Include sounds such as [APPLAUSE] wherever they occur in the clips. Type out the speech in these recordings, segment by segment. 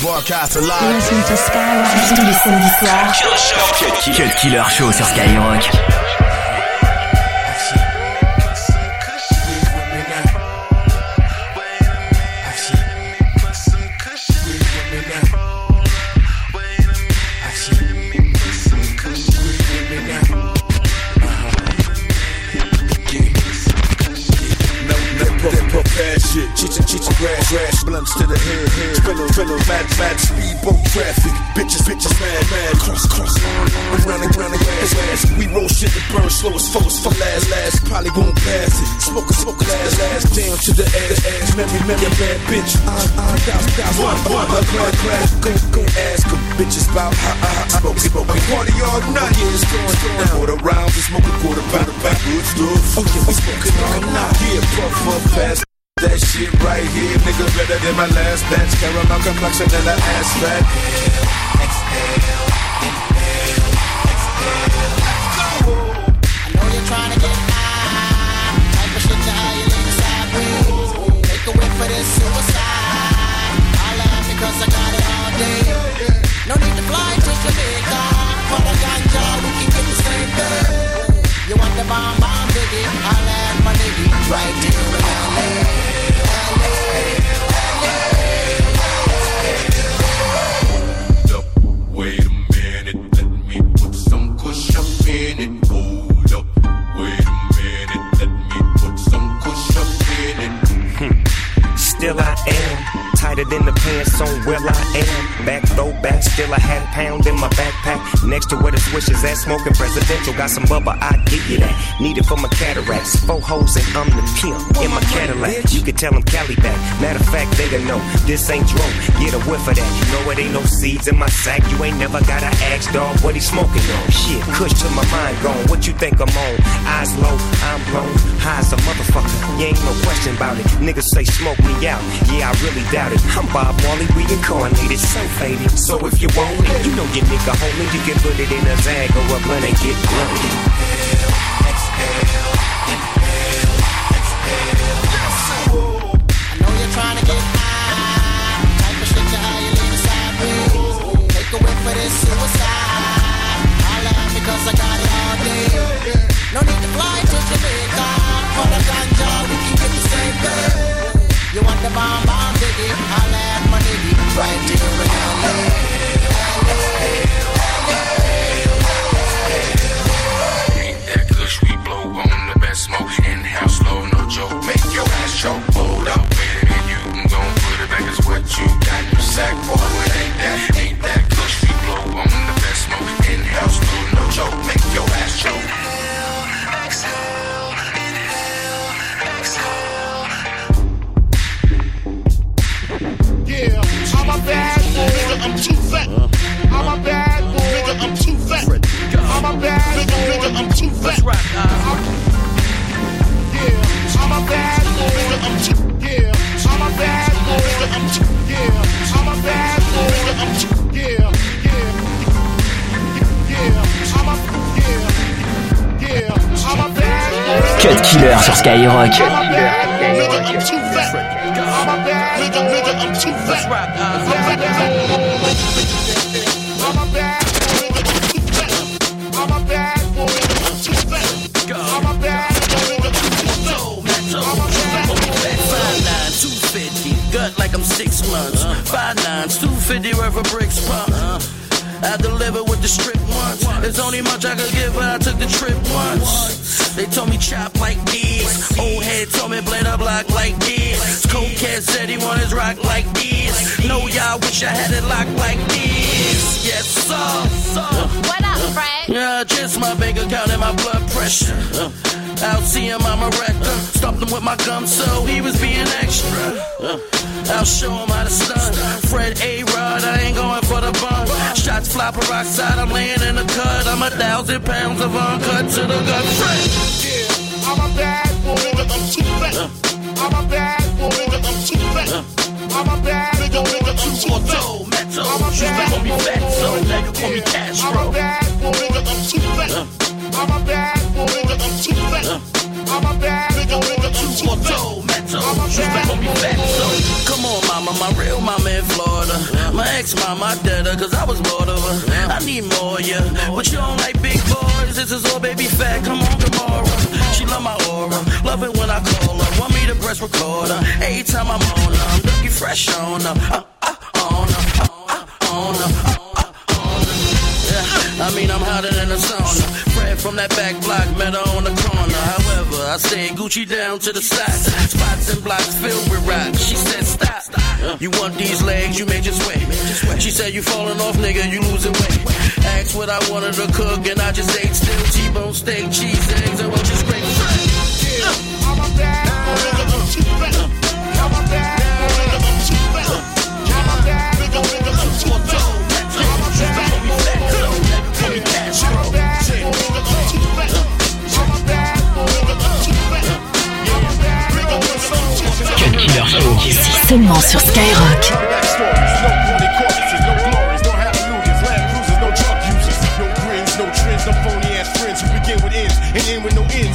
Broadcast alive. Listen to Skyrock tous les samedis soirs. Cut Killer Show sur Skyrock. Smoke, smoke, last, last. Down to the ass, ass. Memory, memory, bad bitch. On, down, down, ask them bitches about how I, smoke, smoke. We party all night. Yeah, it's going, going. Quarter rounds, we smoke a quarter pound of backwoods stuff. Oh yeah, we smoking all night. Yeah, puff, puff, fast. That shit right here, nigga, better than my last batch. Caramel complexion and an ass fat. Exhale, exhale, than the wait a minute, let me put some cushion in it, go, wait a minute, let me put some cushion in it, hmm. still I am it in the pants on where I am. Back throw back. still a half pound in my backpack. Next to where the swishes at, smoking presidential. Got some bubba, I give you that. Need it for my cataracts. Four hoes and I'm the pimp in my Cadillac. You can tell them Cali back. Matter of fact, they don't know this ain't drone. Get a whiff of that. You know it ain't no seeds in my sack. You ain't never gotta ask dog what he smoking on. Shit, kush to my mind gone. What you think I'm on? Eyes low, I'm blown. High as a motherfucker. You ain't no question about it. Niggas say smoke me out. Yeah, I really doubt it. I'm Bob Marley reincarnated, so So if you want it, you know your nigga homie. You can put it in a bag or a blunt and get blunted. I know you're trying to get high. Type of shit lean sideways. Take a whiff for this suicide. I got it all day. No need to fly to Jamaica. For the ganja, we can get. You want the bomb bomb diggy? I'll add my nigga right here I'm bad. Nigga, nigga, I'm too bad. I'm a bad I'm a bad boy, nigga, I'm too fat. I'm a bad boy, I'm too fat. I'm a bad boy, I'm too fat. Gut like I'm six months. Five nines, two fifty worth of bricks pump. I deliver with the strip once. There's only much I could give, but I took the trip once. They told me chop like this. Old head told me play the block like this. Cold cat said he want his rock like this. No, y'all wish I had it locked like this. Yes, sir. What up, Fred? Yeah, just my bank account and my blood pressure. Out seeing Mama Rector. Stopped him with my gum, so he was being extra. I'll show him how to stun. Fred A. Rod, I ain't going for the bun. Shots fly peroxide, I'm laying in the cut. I'm a thousand pounds of uncut to the gut. Fred. Yeah, I'm a bad boy, I'm too fat. I'm a bad call me Castro. I'm a bad boy, nigga, I'm too fat. I'm a bad boy, nigga, I'm too fat. I'm a bad nigga, nigga, I'm too fat. I'm a bad boy, fat, so. Come on, mama, my real mama in Florida. My ex-mom, I dead her, cause I was bored of her. I need more, yeah. But you don't like big boys, this is all baby fat, come on tomorrow. She love my aura, love it when I call her. Want me to press record her, every time I'm on her. I'm looking fresh on her, uh, uh, on her, uh, uh, on her, uh, on her. Yeah, I mean, I'm hotter than a sauna. From that back block, met her on the corner. However, I stay Gucci down to the side. Spots and blocks filled with rock. She said, stop. You want these legs, you may just wait. She said, you falling off, nigga, you losing weight. Asked what I wanted to cook, and I just ate still T-bone steak, cheese, eggs, and roaches, scrape.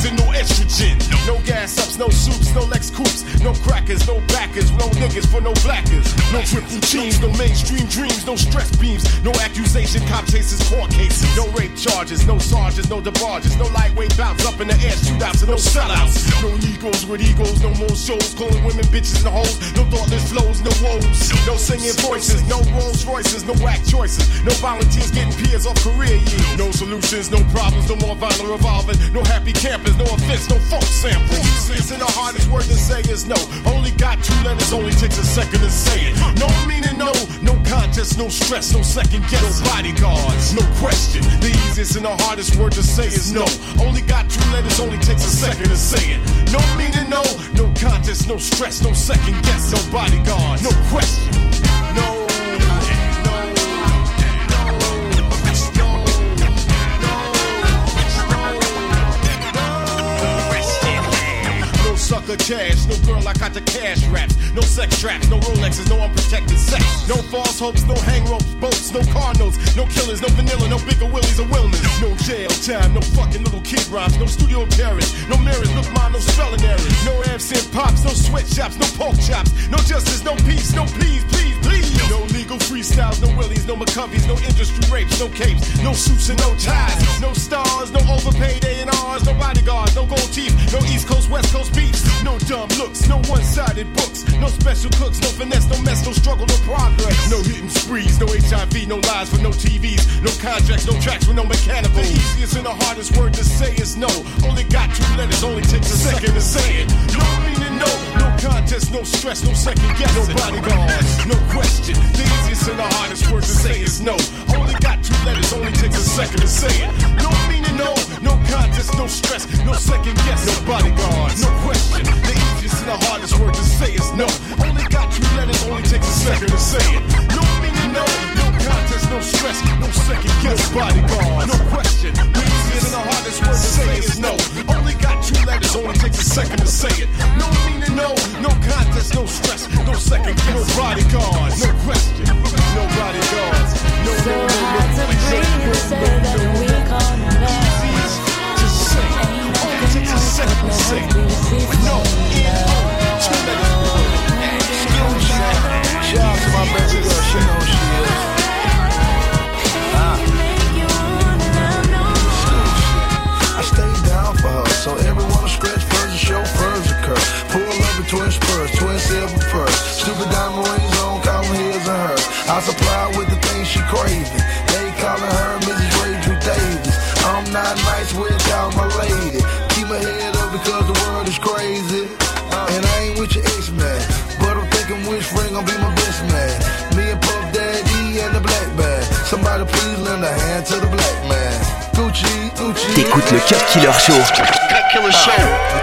And no estrogen. No gas ups, no soups, no Lex coupes, no crackers, no backers, no niggas for no blackers, no triple teams, no mainstream dreams, no stress beams, no accusation, cop chases, court cases, no rape charges, no sergeants, no debarges, no lightweight bounce up in the air shootouts and no sellouts, no egos with egos, no more shows, calling women bitches and hoes, no thoughtless flows, no woes, no singing voices, no Rolls Royces, no whack choices, no volunteers getting peers off career years, no solutions, no problems, no more violent revolving, no happy campers, no offense, no funk samples. It's the hardest word to say is no. Only got two letters, only takes a second to say it. No meaning, no, no contest, no stress, no second guess, no bodyguards, no question. The easiest and the hardest word to say is no. Only got two letters, only takes a second to say it. No meaning, no, no contest, no stress, no second guess, no bodyguards, no question. No. No cash, no girl I got the cash raps, no sex traps, no Rolexes, no unprotected sex, no false hopes, no hang ropes, boats, no car notes, no killers, no vanilla, no bigger willies or wellness, no jail time, no fucking little kid rhymes, no studio carriage, no mirrors, look mine, no spelling errors, no absent pops, no sweatshops, no pork chops, no justice, no peace, no please, please, please, no legal freestyles, no willies, no McCoveys, no industry rapes, no capes, no suits and no ties, no stars, no overpaid A&Rs, no bodyguards, no gold teeth, no East Coast, West Coast beats, no dumb looks, no one-sided books, no special cooks, no finesse, no mess, no struggle, no progress, no hitting sprees, no HIV, no lies for no TVs, no contracts, no tracks with no mechanical. The easiest and the hardest word to say is no. Only got two letters, only takes a second to say it. No no, no contest, no stress, no second guess, no bodyguards, no question. The easiest and the hardest word to say is no. Only got two letters, only takes a second to say it. No meaning no, no contest, no stress, no second guess, no bodyguards, no question. The easiest and the hardest word to say is no. Only got two letters, only takes a second to say it. No meaning no, no contest, no stress, no second guess, bodyguards, no question. The easiest and the hardest word to say is no. Only got two letters, only takes a second to say it. No meaning Show. Cut Killer Show.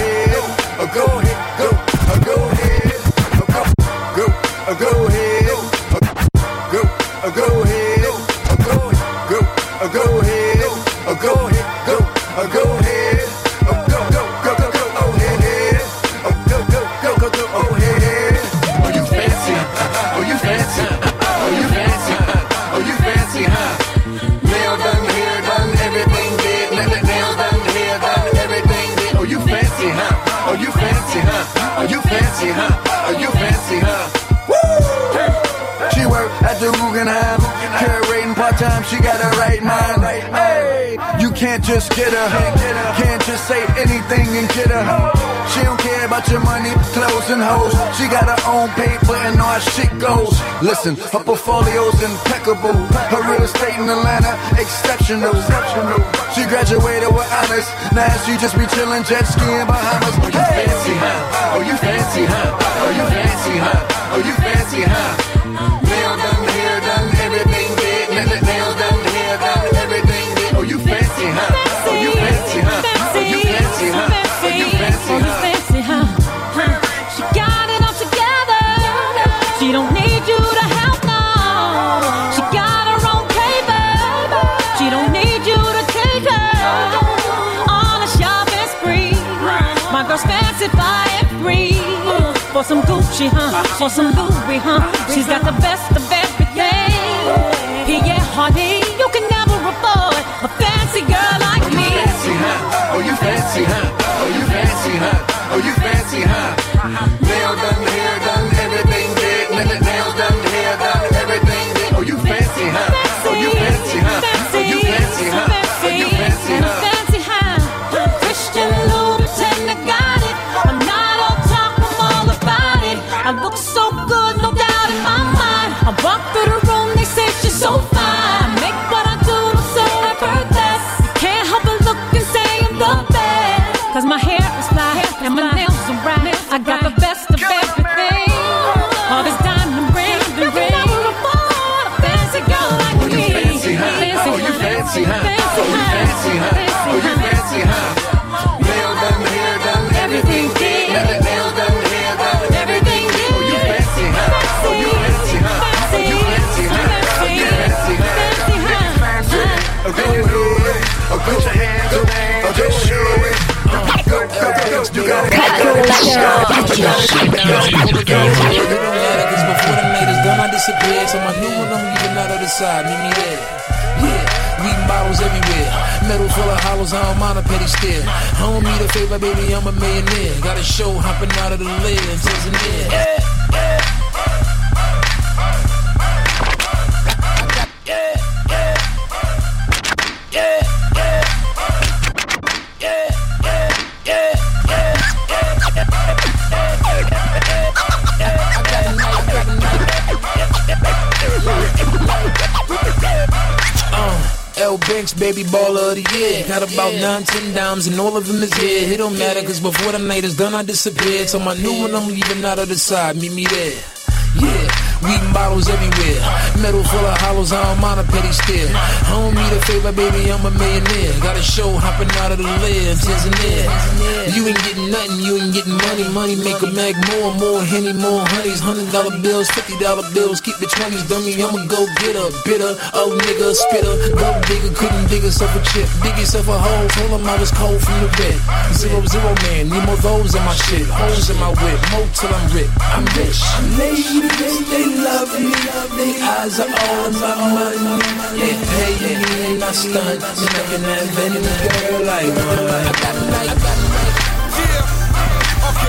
Hoes. She got her own paper and all her shit goes. Listen, her portfolio's impeccable. Her real estate in Atlanta, exceptional. She graduated with honors. Now she just be chilling, jet skiing Bahamas. Oh, you fancy, huh? Oh, you fancy, huh? Oh, you fancy, huh? Oh, you fancy, huh? Fancy by and free. For some Gucci, huh? For some Louis, huh? She's got the best of everything. Yeah, honey, you can never afford a fancy girl like me. huh? Oh, you fancy, huh? Oh, you fancy, huh? Oh, you fancy, So my new one, I'm leaving out of the side. Meet me there. Yeah, weed bottles everywhere. Metal full of hollows, I don't mind a petty stare. I don't need a favor, baby, I'm a millionaire. Got a show hopping out of the lens, isn't it? L Banks, baby baller of the year. Got about nine, ten dimes, and all of them is here. It don't matter, cause before the night is done, I disappear. So my new one, I'm leaving out of the side. Meet me there. Yeah, weed bottles everywhere. Metal full of hollows, I don't a petty stare. I don't need a favor, baby, I'm a millionaire. Got a show hopping out of the lens, isn't it? You ain't getting nothing, you ain't getting money. Money make a mag more, more henny, more honeys. Hundred dollar bills, fifty dollar bills. Keep the twenties, dummy, I'ma go get a bitter. Oh nigga, spitter. Go digger, couldn't dig herself a chip. Dig yourself a hole, told him I was cold from the bed. Zero, zero man, need more those in my shit. Holes in my whip, more till I'm rich. I'm rich. Ladies, they love me. They eyes are all about money. They pay me and I stunt. And I can have any girl like one. I got a night, I got a night. Yeah, ok.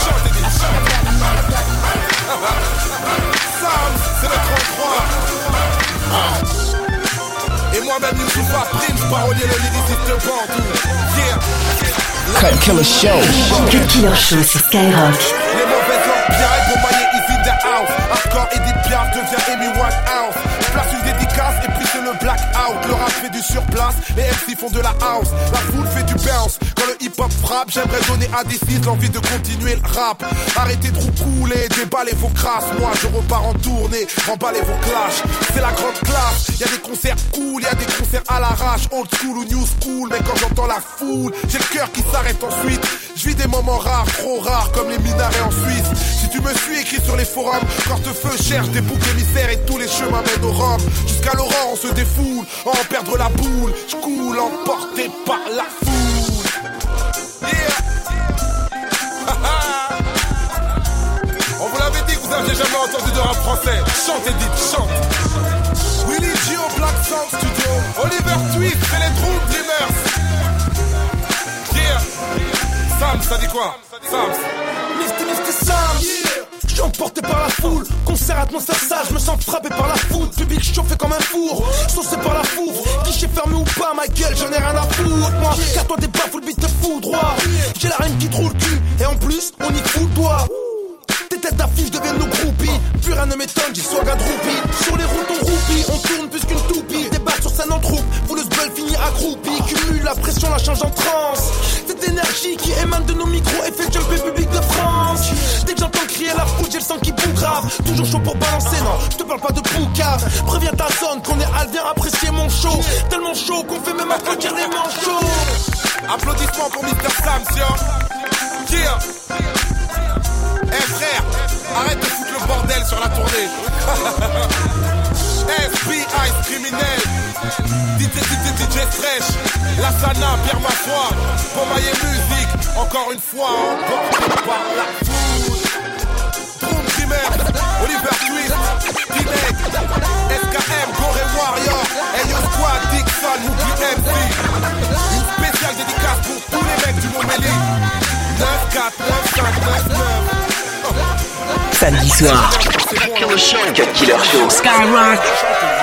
Chantez des Sam, c'est le 33. Et moi-même, Youssoufa Prince, parolier le lyriciste Bantou. Yeah. Cut Killer Show. Cut Killer Show sur Skyrock. Les mauvaises langues bien pour mailler the house. Hardcore Edith Piaf devient Amy Winehouse. Place une le blackout. Le rap fait du surplace, les MC font de la house. La foule fait du bounce. Quand le hip-hop frappe, j'aimerais donner à des fils l'envie de continuer le rap. Arrêtez de roucouler, déballez vos crasses. Moi, je repars en tournée, emballez vos clashs. C'est la grande classe, y a des concerts cool, y a des concerts à l'arrache, old school ou new school. Mais quand j'entends la foule, j'ai le cœur qui s'arrête ensuite. Je vis des moments rares, trop rares, comme les minarets en Suisse. Si tu me suis écrit sur les forums, quand te feu cherche des boucs émissaires et tous les chemins mènent au Rome. Jusqu'à l'aurore, on se défoule, en perdre la boule. Je coule, emporté par la foule. [LAUGHS] On vous l'avait dit que vous aviez jamais entendu de rap français. Chantez, dites, chante. Willy Gio, Black Sound Studio. Oliver Twist, c'est les Dream Dreamers. Yeah. Sam, ça dit quoi? Sam. Suis emporté par la foule, concert atmosphère sale, je me sens frappé par la foudre, public chauffé comme un four, saucé par la foudre, guichet fermé ou pas, ma gueule, j'en ai rien à foutre, moi, car toi t'es pas full beat te fout droit, j'ai la reine qui te roule le cul, et en plus, on y fout le. Tes têtes d'affiche deviennent nos groupies, plus rien ne m'étonne, à droupi, sur les routes on roupie, on tourne plus qu'une sur scène en troupe, fouleuse bulle finit accroupie, cumule la pression, la change en transe, cette énergie qui émane de nos micros et fait jumper public de France, dès que j'entends crier la foule, j'ai le sang qui boue grave, toujours chaud pour balancer, non, je te parle pas de poucave, préviens ta zone qu'on est al, apprécier mon show, tellement chaud qu'on fait même applaudir les manchots. Applaudissements pour Mr. Sam, tiens. Eh frère, arrête de foutre le bordel sur la tournée. [LAUGHS] FBI criminel. DJ, DJ, DJ Stretch. La Sana, Pierre Massois. Pomaille musique. Encore une fois, emporté par la Dreamer. Oliver Twist. Dinek. SKM, Goré Warrior. Ayo Squad, Dixon, Mookie MC. Une spéciale dédicace pour tous les mecs du Montméli. 9, 4, 9, 5, 9, 9. Samedi soir. Show. Skyrock.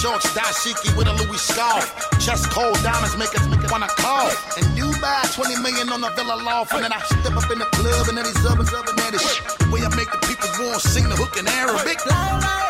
Shorts, dashiki with a Louis scarf. Chest cold diamonds make us make it wanna cough. And Dubai, 20 million on the villa loft. And then I step up in the club and then these others up and that shit. Way I make the people want sing the hook in Arabic. We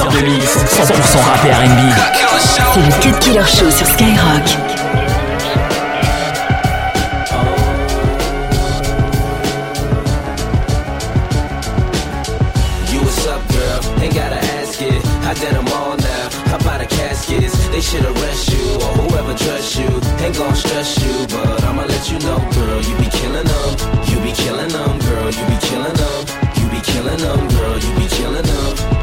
heures de mix, 100% rap et R&B. C'est le Cut Killer Show sur Skyrock. You what's up, girl? Ain't gotta ask it. I did them all now. How about the caskets? They should arrest you or whoever trusts you. Ain't gon' stress you, but I'ma let you know, girl. You be killing them. You be killing them, girl. You be killing them. You be killing them, girl. You be killing them.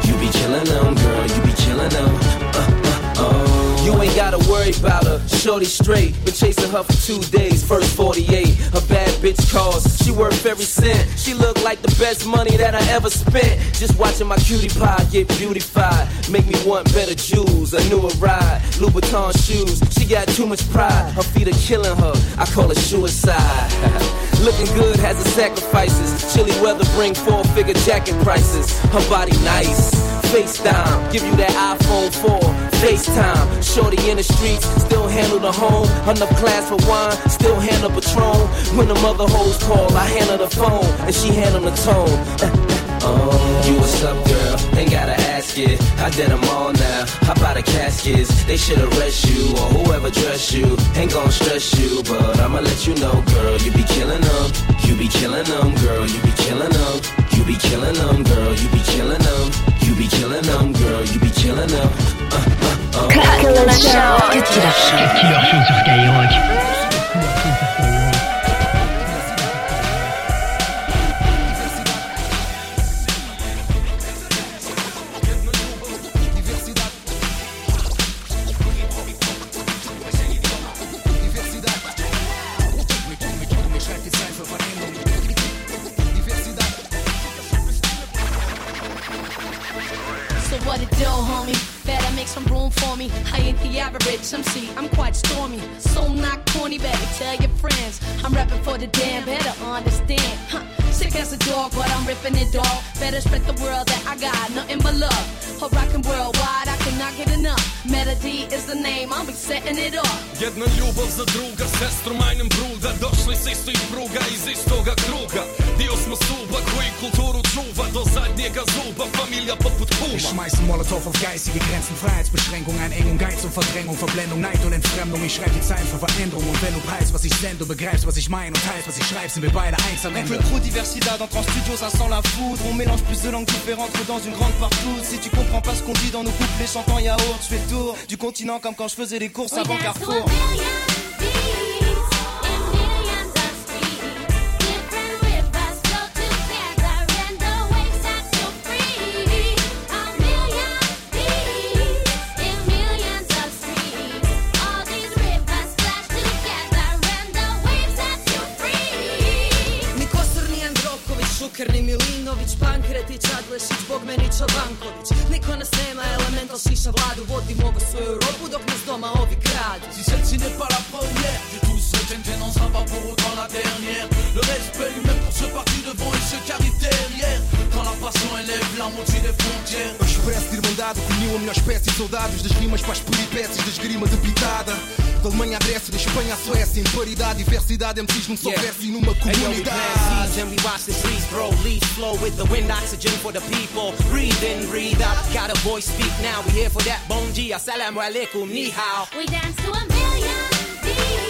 You killing them, girl. You be killing them. Uh, uh, oh. You ain't gotta worry about her. Shorty straight. Been chasing her for two days. First 48. A bad bitch calls. She worth every cent. She look like the best money that I ever spent. Just watching my cutie pie get beautified. Make me want better jewels. A newer ride. Louboutin shoes. She got too much pride. Her feet are killing her. I call it suicide. [LAUGHS] Looking good has its sacrifices. Chilly weather bring four figure jacket prices. Her body nice. FaceTime, give you that iPhone 4. FaceTime, shorty in the streets, still handle the home. Enough class for wine, still handle Patron. When the mother hoes call, I handle the phone, and she handle the tone. Oh, [LAUGHS] you what's up, girl? Ain't gotta ask it. I did them all now. Hop out of caskets. They should arrest you or whoever dress you. Ain't gon' stress you, but I'ma let you know, girl. You be killing them. You be killing them, girl. You be killing them. You be killing them, girl. You be killing them. You be killing them, girl. You be killing them. Uh, uh, uh. Cut Killer Show. Killer Show. Killer Show sur Skyrock. Za druga, sestru majnem bruda Došli s istih pruga iz istoga kruga. Dio smo suba koji kulturu čuva Do zadnjega zuba, familija poput kuma schmeißen Molotow auf geistige Grenzen, Freiheitsbeschränkung, Einengung, Geiz und Verdrängung, Verblendung, Neid und Entfremdung. Ich schreibe die Zeilen für Veränderung und wenn du preist, was ich sende, du begreifst, was ich meine und teilst, was ich schreibe, sind wir beide eins am Ende. le crew Diversidad entre en studio ça sent la foudre. On mélange plus de langues différentes que dans une grande partout. Si tu comprends pas ce qu'on dit dans nos couplets chantant yaourt Je fais le tour du continent comme quand je faisais les courses avant Carrefour Si celle-ci n'est pas la première, j'ai tout souhaité n'en sera pas pour autant la dernière. Le respect humain pour ceux partis devant et ceux qui derrière. Quand la passion élève la moitié des frontières. Eu expresso de irmandade, reuniu a melhor espécie de soldados Das rimas para as peripécias da esgrima debilitada Da Alemanha à Grécia, da Espanha à Suécia Imparidade, diversidade, MCs num só Yeah. verso e numa Hey, yo, we comunidade plant seeds and we watch the trees grow. Leaves flow with the wind, oxygen for the people. Breathe in, breathe out. Got a voice, speak now. We here for that. Bon G, assalamu alaikum, ni hao. We dance to a million beats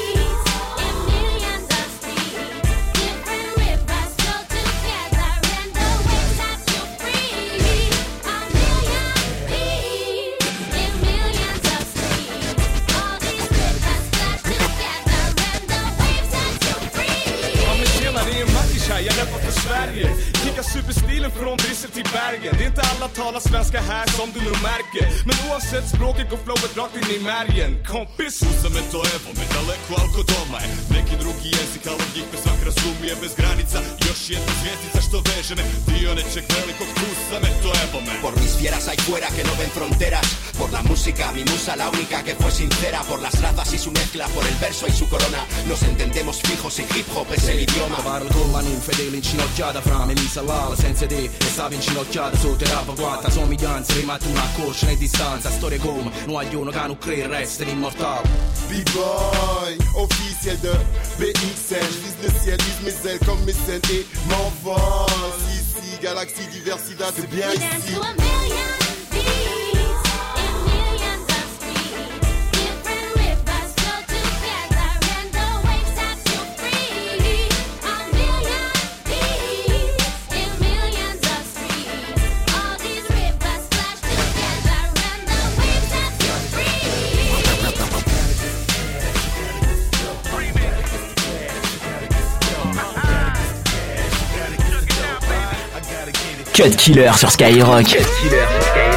Sverige. Kickar superstilen från Bryssel till Bergen. Det är inte alla talar svenska här som du nog märker. Men oavsett språket går flowet rakt in i märgen. Kompis, uzme to evo me daleko alko doma je Neki drugi jezik, ali njih me svak razumije bez granica Još jedna zvijezdica što veže me Dio nečeg velikog tu sam, eto evo me Por mis fieras hay fuera que no ven fronteras. Por la música, mi musa, la única que fue sincera. Por las y su mezcla, por el verso y su corona. Nos entendemos fijos y hip hop es el idioma. Parlo con la nu, fedele inginocchiata fra me, mi salala senza te E stavo inginocchiata sotto e rapa guata Somiglianza, rimatti una coscia e distanza Storie come, non agli uno che non crede, resta immortale B-boy, officiel de BXL. Vise le ciel, vise mes ailes comme mes ailes et m'envole. Ici, galaxie, diversité, c'est bien ici. Cut Killer sur Skyrock. Killer sur Skyrock.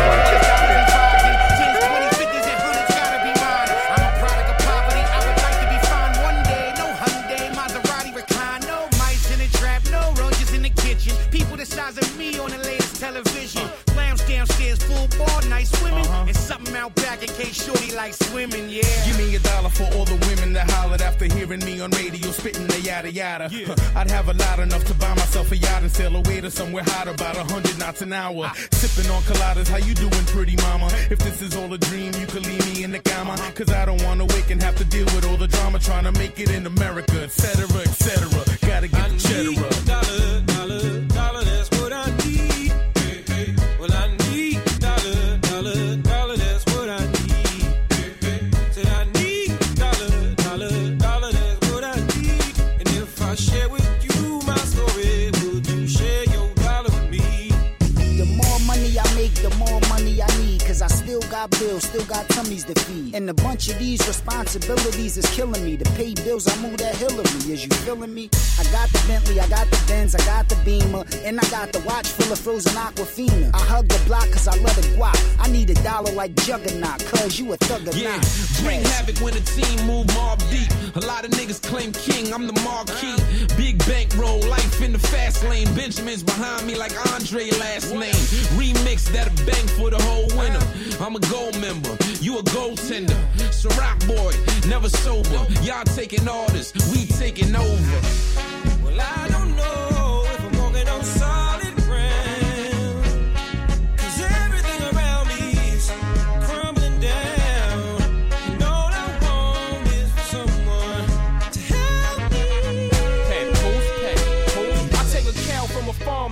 Huh, [LAUGHS] I'd have a lot enough to buy myself a yacht and sail away to somewhere hot about a hundred knots an hour. Sipping on coladas, how you doing, pretty mama? If this is all a dream, you could leave me in the cama. Cause I don't wanna wake and have to deal with all the drama trying to make it in America, etc., etc. Gotta get the cheddar up. Got bills, still got tummies to feed. And a bunch of these responsibilities is killing me. To pay bills, I move that Hillary. Is you feeling me? I got the Bentley, I got the Benz, I got the Beamer. And I got the watch full of frozen Aquafina. I hug the block cause I love it guap. I need a dollar like Juggernaut, cause you a thug or Yeah, not. bring havoc when the team move Mobb Deep. A lot of niggas claim king, I'm the marquee. Big bankroll, life in the fast lane. Benjamin's behind me like Andre last name. Remix that a bang for the whole winter. I'm a gold member, you a goaltender. Ciroc boy, never sober. Y'all taking orders, we taking over. Well, I don't know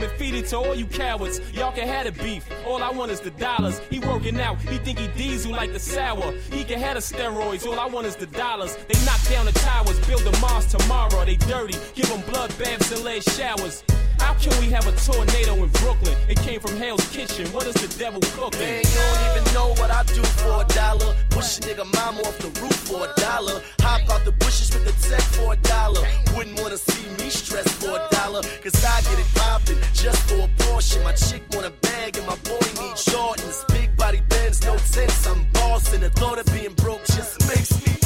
and feed it to all you cowards. Y'all can have the beef. All I want is the dollars. He working out. He think he diesel like the sour. He can have the steroids. All I want is the dollars. They knock down the towers, build the Mars tomorrow. They dirty. Give them blood baths and lead showers. Can we have a tornado in Brooklyn? It came from Hell's Kitchen. What is the devil cooking? Man, you don't even know what I do for a dollar. Push a nigga mama off the roof for a dollar. Hop out the bushes with the tech for a dollar. Wouldn't wanna see me stress for a dollar. Cause I get it poppin' just for a portion. My chick want a bag and my boy needs Jordans. Big body bends, no sense. I'm bossing. The thought of being broke just makes me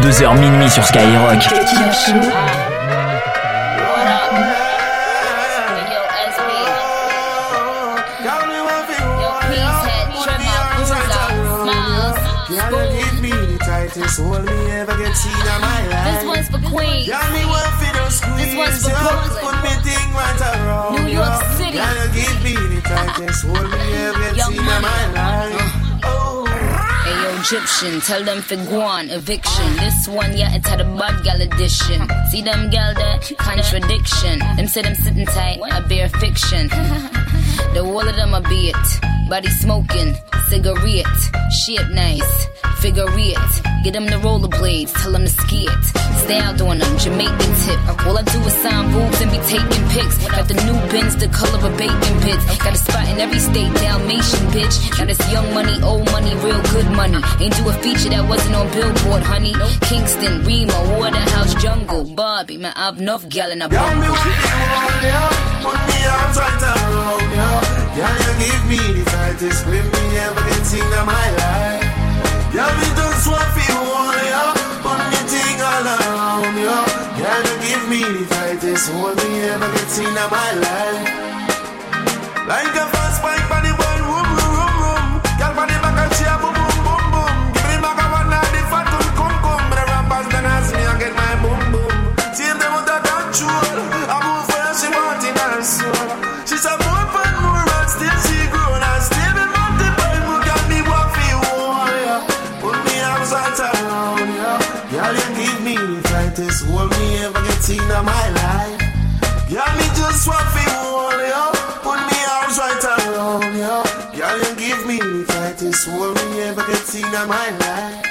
22h minuit sur Skyrock. Egyptian, tell them for guan, eviction. This one, yeah, it's had a bad gal edition. See them gal there? Contradiction. Them say them sitting tight, I bear fiction. The wall of them a be it. Body smoking, cigarette, shit nice, figure it. Get them the rollerblades, tell them to ski it. Stay out doing them, Jamaican tip. All I do is sign boobs and be taking pics. Got the new bins, the color of bacon bits. Got a spot in every state, Dalmatian bitch. Now this young money, old money, real good money. Ain't do a feature that wasn't on Billboard, honey. Kingston, Remo, Waterhouse, Jungle, Barbie. Man, I've enough gal in a Girl, me bungle. with you. Put me arms right around, yo. Girl, you give me the tightest grip me ever seen in my life. Girl, me just want for you all around, yo. You give me the tightest hold me ever get in my life. Like a fast bike seen in my life. Girl, me just want for you, oh, yeah. Put me arms right around, yeah. Girl, you give me the tightest hold me ever get seen in my life.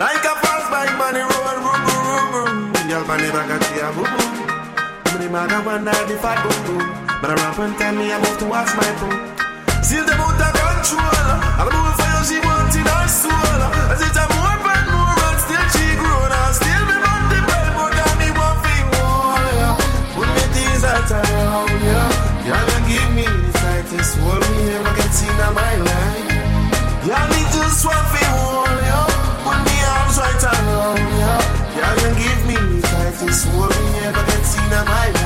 Like a fast bike on the road, boom, boom, boom, boom. Girl, on the back of chair, boom, boom. I'm the man, I wonder the fat boom, boom. But I rap and tell me I move to watch my boom. Still them out of control. matter around ya. Y'all give me the tightest hold me ever get in my life. Y'all need to swap it all, yeah. Put me arms right around, ya. Y'all give me the tightest hold me ever get in my life.